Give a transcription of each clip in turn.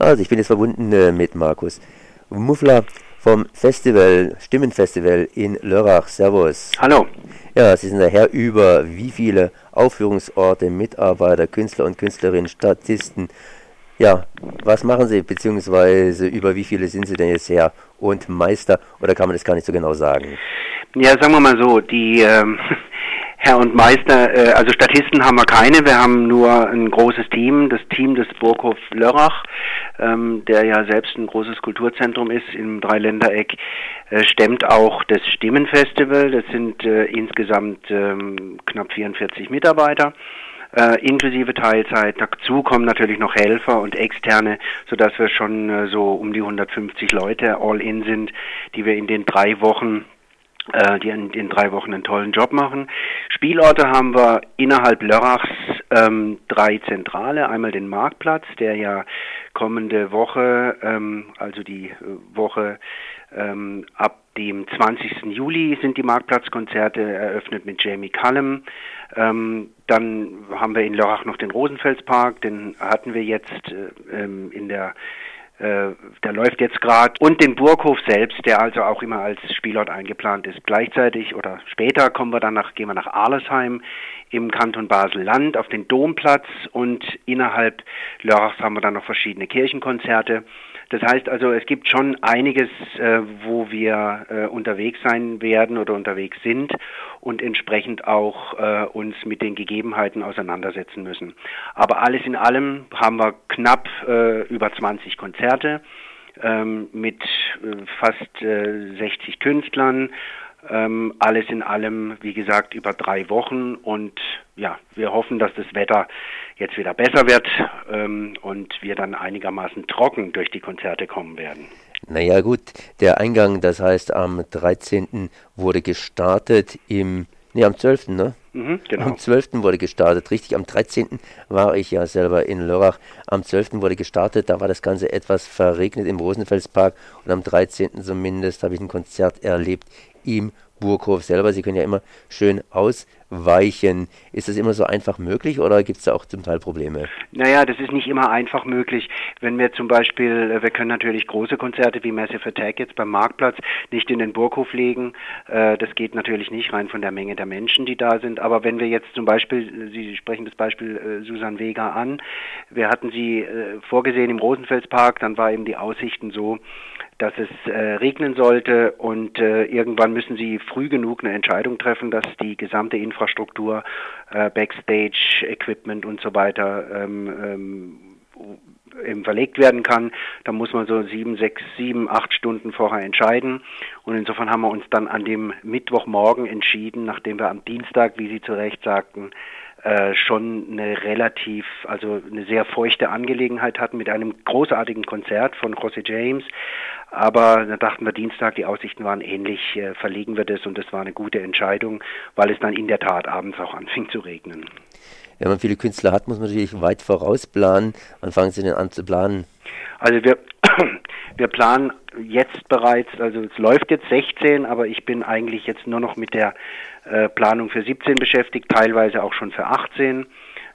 Also, ich bin jetzt verbunden äh, mit Markus Muffler vom Festival, Stimmenfestival in Lörrach. Servus. Hallo. Ja, Sie sind der Herr über wie viele Aufführungsorte, Mitarbeiter, Künstler und Künstlerinnen, Statisten. Ja, was machen Sie, beziehungsweise über wie viele sind Sie denn jetzt Herr und Meister, oder kann man das gar nicht so genau sagen? Ja, sagen wir mal so, die ähm, Herr und Meister, äh, also Statisten haben wir keine, wir haben nur ein großes Team, das Team des Burghof Lörrach, ähm, der ja selbst ein großes Kulturzentrum ist im Dreiländereck, äh, stemmt auch das Stimmenfestival, das sind äh, insgesamt ähm, knapp 44 Mitarbeiter. Äh, inklusive Teilzeit. Dazu kommen natürlich noch Helfer und Externe, sodass wir schon äh, so um die 150 Leute all in sind, die wir in den drei Wochen die in den drei Wochen einen tollen Job machen. Spielorte haben wir innerhalb Lörrachs ähm, drei Zentrale. Einmal den Marktplatz, der ja kommende Woche, ähm, also die äh, Woche ähm, ab dem 20. Juli sind die Marktplatzkonzerte eröffnet mit Jamie Cullum. Ähm, dann haben wir in Lörrach noch den Rosenfelspark, den hatten wir jetzt äh, ähm, in der äh, der läuft jetzt gerade und den Burghof selbst, der also auch immer als Spielort eingeplant ist. Gleichzeitig oder später kommen wir dann nach, gehen wir nach Arlesheim im Kanton Basel-Land auf den Domplatz und innerhalb Lörrachs haben wir dann noch verschiedene Kirchenkonzerte. Das heißt also, es gibt schon einiges, äh, wo wir äh, unterwegs sein werden oder unterwegs sind und entsprechend auch äh, uns mit den Gegebenheiten auseinandersetzen müssen. Aber alles in allem haben wir knapp äh, über 20 Konzerte ähm, mit äh, fast 60 äh, Künstlern ähm, alles in allem, wie gesagt, über drei Wochen und ja, wir hoffen, dass das Wetter jetzt wieder besser wird ähm, und wir dann einigermaßen trocken durch die Konzerte kommen werden. Naja gut, der Eingang, das heißt am 13. wurde gestartet im, nee, am 12., ne? Mhm, genau. Am 12. wurde gestartet, richtig. Am 13. war ich ja selber in Lörrach. Am 12. wurde gestartet, da war das Ganze etwas verregnet im Rosenfelspark und am 13. zumindest habe ich ein Konzert erlebt im Burghof selber. Sie können ja immer schön ausweichen. Ist das immer so einfach möglich oder gibt es da auch zum Teil Probleme? Naja, das ist nicht immer einfach möglich. Wenn wir zum Beispiel, äh, wir können natürlich große Konzerte wie Massive Attack jetzt beim Marktplatz nicht in den Burghof legen. Äh, das geht natürlich nicht rein von der Menge der Menschen, die da sind. Aber wenn wir jetzt zum Beispiel, Sie sprechen das Beispiel äh, Susan Vega an, wir hatten sie vorgesehen im Rosenfelspark, dann war eben die Aussichten so, dass es äh, regnen sollte und äh, irgendwann müssen sie früh genug eine Entscheidung treffen, dass die gesamte Infrastruktur, äh, Backstage, Equipment und so weiter ähm, ähm, eben verlegt werden kann. Da muss man so sieben, sechs, sieben, acht Stunden vorher entscheiden. Und insofern haben wir uns dann an dem Mittwochmorgen entschieden, nachdem wir am Dienstag, wie Sie zu Recht sagten, äh, schon eine relativ, also eine sehr feuchte Angelegenheit hatten mit einem großartigen Konzert von José James. Aber da dachten wir Dienstag, die Aussichten waren ähnlich, äh, verlegen wir das und das war eine gute Entscheidung, weil es dann in der Tat abends auch anfing zu regnen. Wenn man viele Künstler hat, muss man natürlich weit vorausplanen. Wann fangen Sie denn an zu planen? Also wir, wir planen jetzt bereits, also es läuft jetzt 16, aber ich bin eigentlich jetzt nur noch mit der äh, Planung für 17 beschäftigt, teilweise auch schon für 18.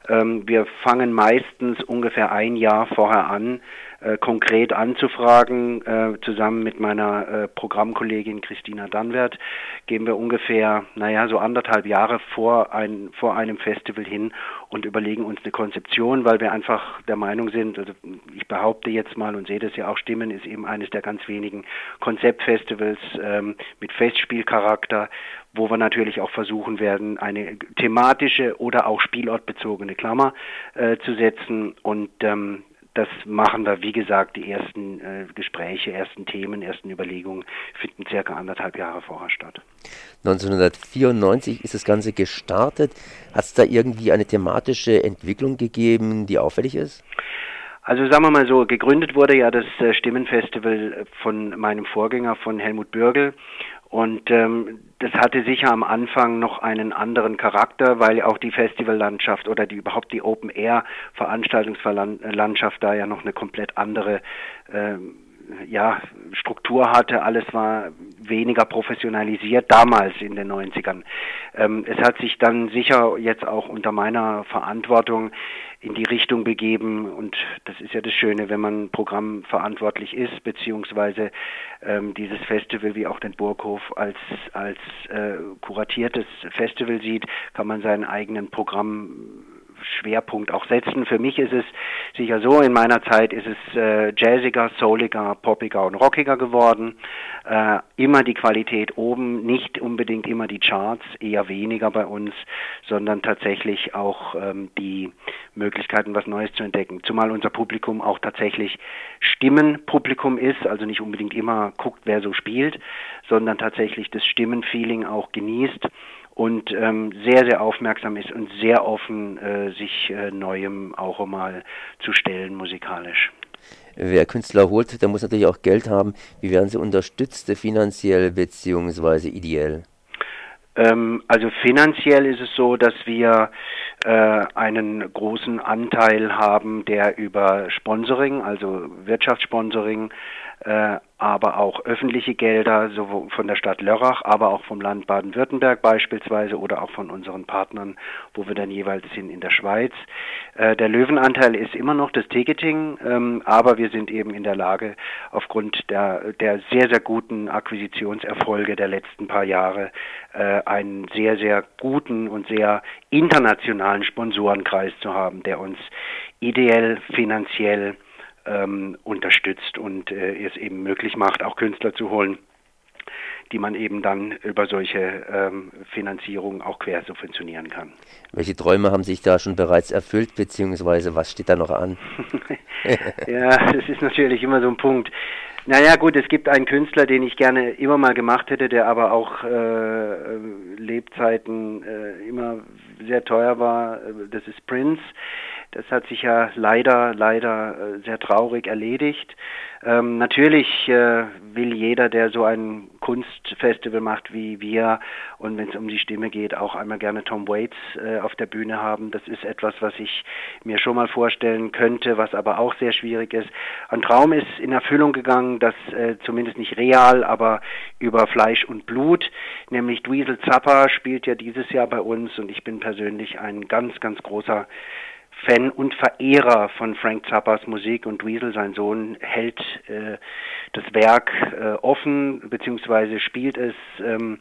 Ähm, wir fangen meistens ungefähr ein Jahr vorher an, äh, konkret anzufragen. Äh, zusammen mit meiner äh, Programmkollegin Christina Danwert gehen wir ungefähr, naja, so anderthalb Jahre vor, ein, vor einem Festival hin und überlegen uns eine Konzeption, weil wir einfach der Meinung sind, also ich behaupte jetzt mal und sehe das ja auch Stimmen, ist eben eines der ganz wenigen Konzeptfestivals ähm, mit Festspielcharakter, wo wir natürlich auch versuchen werden, eine thematische oder auch spielortbezogene Klammer äh, zu setzen und ähm, das machen wir, wie gesagt, die ersten äh, Gespräche, ersten Themen, ersten Überlegungen finden circa anderthalb Jahre vorher statt. 1994 ist das Ganze gestartet. Hat es da irgendwie eine thematische Entwicklung gegeben, die auffällig ist? Also sagen wir mal so, gegründet wurde ja das äh, Stimmenfestival von meinem Vorgänger, von Helmut Bürgel. Und ähm, das hatte sicher am Anfang noch einen anderen Charakter, weil auch die Festivallandschaft oder die überhaupt die Open Air Veranstaltungslandschaft da ja noch eine komplett andere ähm, ja, Struktur hatte, alles war weniger professionalisiert damals in den 90ern. Ähm, es hat sich dann sicher jetzt auch unter meiner Verantwortung in die Richtung begeben. Und das ist ja das Schöne, wenn man programmverantwortlich ist, beziehungsweise ähm, dieses Festival wie auch den Burghof als, als äh, kuratiertes Festival sieht, kann man seinen eigenen Programm Schwerpunkt auch setzen. Für mich ist es sicher so, in meiner Zeit ist es äh, jazziger, souliger, poppiger und rockiger geworden. Äh, immer die Qualität oben, nicht unbedingt immer die Charts, eher weniger bei uns, sondern tatsächlich auch ähm, die Möglichkeiten, was Neues zu entdecken. Zumal unser Publikum auch tatsächlich Stimmenpublikum ist, also nicht unbedingt immer guckt, wer so spielt, sondern tatsächlich das Stimmenfeeling auch genießt und ähm, sehr, sehr aufmerksam ist und sehr offen, äh, sich äh, Neuem auch mal zu stellen musikalisch. Wer Künstler holt, der muss natürlich auch Geld haben. Wie werden sie unterstützt, finanziell bzw. ideell? Ähm, also finanziell ist es so, dass wir einen großen Anteil haben, der über Sponsoring, also Wirtschaftssponsoring, äh, aber auch öffentliche Gelder, sowohl von der Stadt Lörrach, aber auch vom Land Baden-Württemberg beispielsweise oder auch von unseren Partnern, wo wir dann jeweils sind in der Schweiz. Äh, der Löwenanteil ist immer noch das Ticketing, ähm, aber wir sind eben in der Lage, aufgrund der, der sehr, sehr guten Akquisitionserfolge der letzten paar Jahre äh, einen sehr, sehr guten und sehr internationalen Sponsorenkreis zu haben, der uns ideell, finanziell ähm, unterstützt und äh, es eben möglich macht, auch Künstler zu holen, die man eben dann über solche ähm, Finanzierungen auch quer subventionieren kann. Welche Träume haben sich da schon bereits erfüllt, beziehungsweise was steht da noch an? ja, das ist natürlich immer so ein Punkt. Naja gut, es gibt einen Künstler, den ich gerne immer mal gemacht hätte, der aber auch äh, Lebzeiten äh, immer sehr teuer war. Das ist Prince. Das hat sich ja leider, leider äh, sehr traurig erledigt. Ähm, natürlich äh, will jeder, der so ein Kunstfestival macht wie wir und wenn es um die Stimme geht, auch einmal gerne Tom Waits äh, auf der Bühne haben. Das ist etwas, was ich mir schon mal vorstellen könnte, was aber auch sehr schwierig ist. Ein Traum ist in Erfüllung gegangen, das äh, zumindest nicht real, aber über Fleisch und Blut, nämlich Dweezil Zappa spielt ja dieses Jahr bei uns und ich bin persönlich ein ganz, ganz großer Fan und Verehrer von Frank Zappas Musik und Weasel, sein Sohn, hält äh, das Werk äh, offen, beziehungsweise spielt es ähm,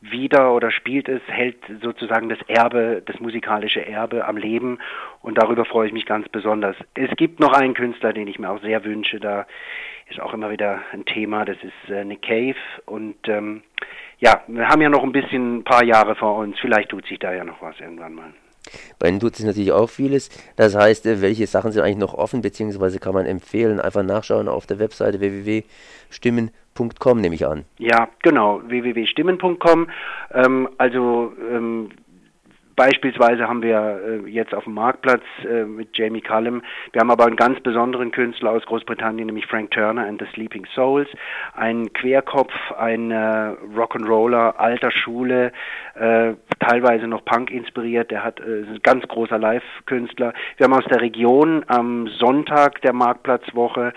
wieder oder spielt es, hält sozusagen das Erbe, das musikalische Erbe am Leben. Und darüber freue ich mich ganz besonders. Es gibt noch einen Künstler, den ich mir auch sehr wünsche, da ist auch immer wieder ein Thema, das ist äh, Nick Cave. Und ähm, ja, wir haben ja noch ein bisschen ein paar Jahre vor uns, vielleicht tut sich da ja noch was irgendwann mal. Bei Ihnen tut sich natürlich auch vieles. Das heißt, äh, welche Sachen sind eigentlich noch offen, beziehungsweise kann man empfehlen? Einfach nachschauen auf der Webseite www.stimmen.com, nehme ich an. Ja, genau, www.stimmen.com. Ähm, also ähm, Beispielsweise haben wir äh, jetzt auf dem Marktplatz äh, mit Jamie Cullum, wir haben aber einen ganz besonderen Künstler aus Großbritannien, nämlich Frank Turner and the Sleeping Souls, ein Querkopf, ein äh, Rock'n'Roller alter Schule, äh, teilweise noch Punk inspiriert, der hat äh, ein ganz großer Live-Künstler. Wir haben aus der Region am Sonntag der Marktplatzwoche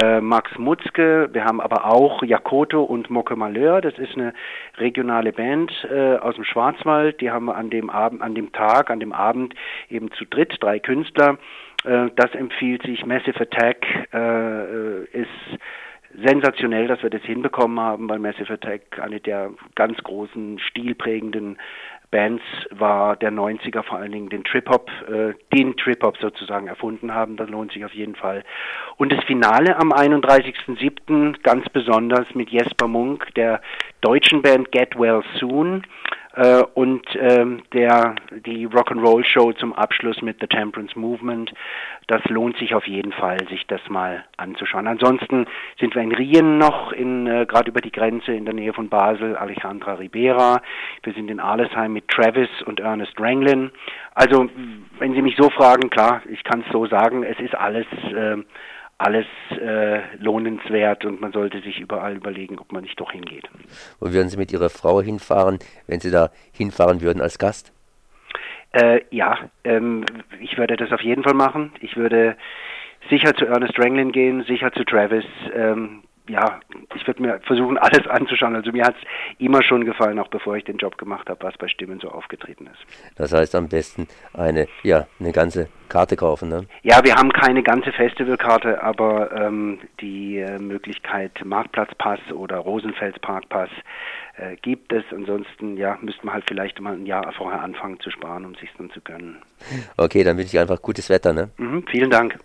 äh, Max Mutzke, wir haben aber auch Jakoto und Mocke Malheur, das ist eine regionale Band äh, aus dem Schwarzwald, die haben wir an dem Abend, an dem Tag, an dem Abend eben zu dritt, drei Künstler. Äh, das empfiehlt sich. Massive Attack äh, ist sensationell, dass wir das hinbekommen haben, weil Massive Attack eine der ganz großen, stilprägenden Bands war der 90er vor allen Dingen den Trip-Hop, äh, den Trip-Hop sozusagen erfunden haben. Das lohnt sich auf jeden Fall. Und das Finale am 31.07. ganz besonders mit Jesper Munk, der deutschen Band Get Well Soon äh, und ähm, der die Rock'n'Roll Show zum Abschluss mit The Temperance Movement. Das lohnt sich auf jeden Fall, sich das mal anzuschauen. Ansonsten sind wir in Rien noch, in äh, gerade über die Grenze in der Nähe von Basel, Alejandra Ribera. Wir sind in Arlesheim mit Travis und Ernest Ranglin. Also, wenn Sie mich so fragen, klar, ich kann es so sagen, es ist alles äh, alles äh, lohnenswert und man sollte sich überall überlegen, ob man nicht doch hingeht. Wo würden Sie mit Ihrer Frau hinfahren, wenn Sie da hinfahren würden als Gast? Äh, ja, ähm, ich würde das auf jeden Fall machen. Ich würde sicher zu Ernest Ranglin gehen, sicher zu Travis. Ähm, ja, ich würde mir versuchen, alles anzuschauen. Also mir hat es immer schon gefallen, auch bevor ich den Job gemacht habe, was bei Stimmen so aufgetreten ist. Das heißt am besten eine, ja, eine ganze Karte kaufen, ne? Ja, wir haben keine ganze Festivalkarte, aber ähm, die äh, Möglichkeit Marktplatzpass oder Rosenfelsparkpass äh, gibt es. Ansonsten, ja, müsste man halt vielleicht mal ein Jahr vorher anfangen zu sparen, um sich dann zu gönnen. Okay, dann wünsche ich einfach gutes Wetter, ne? Mhm, vielen Dank.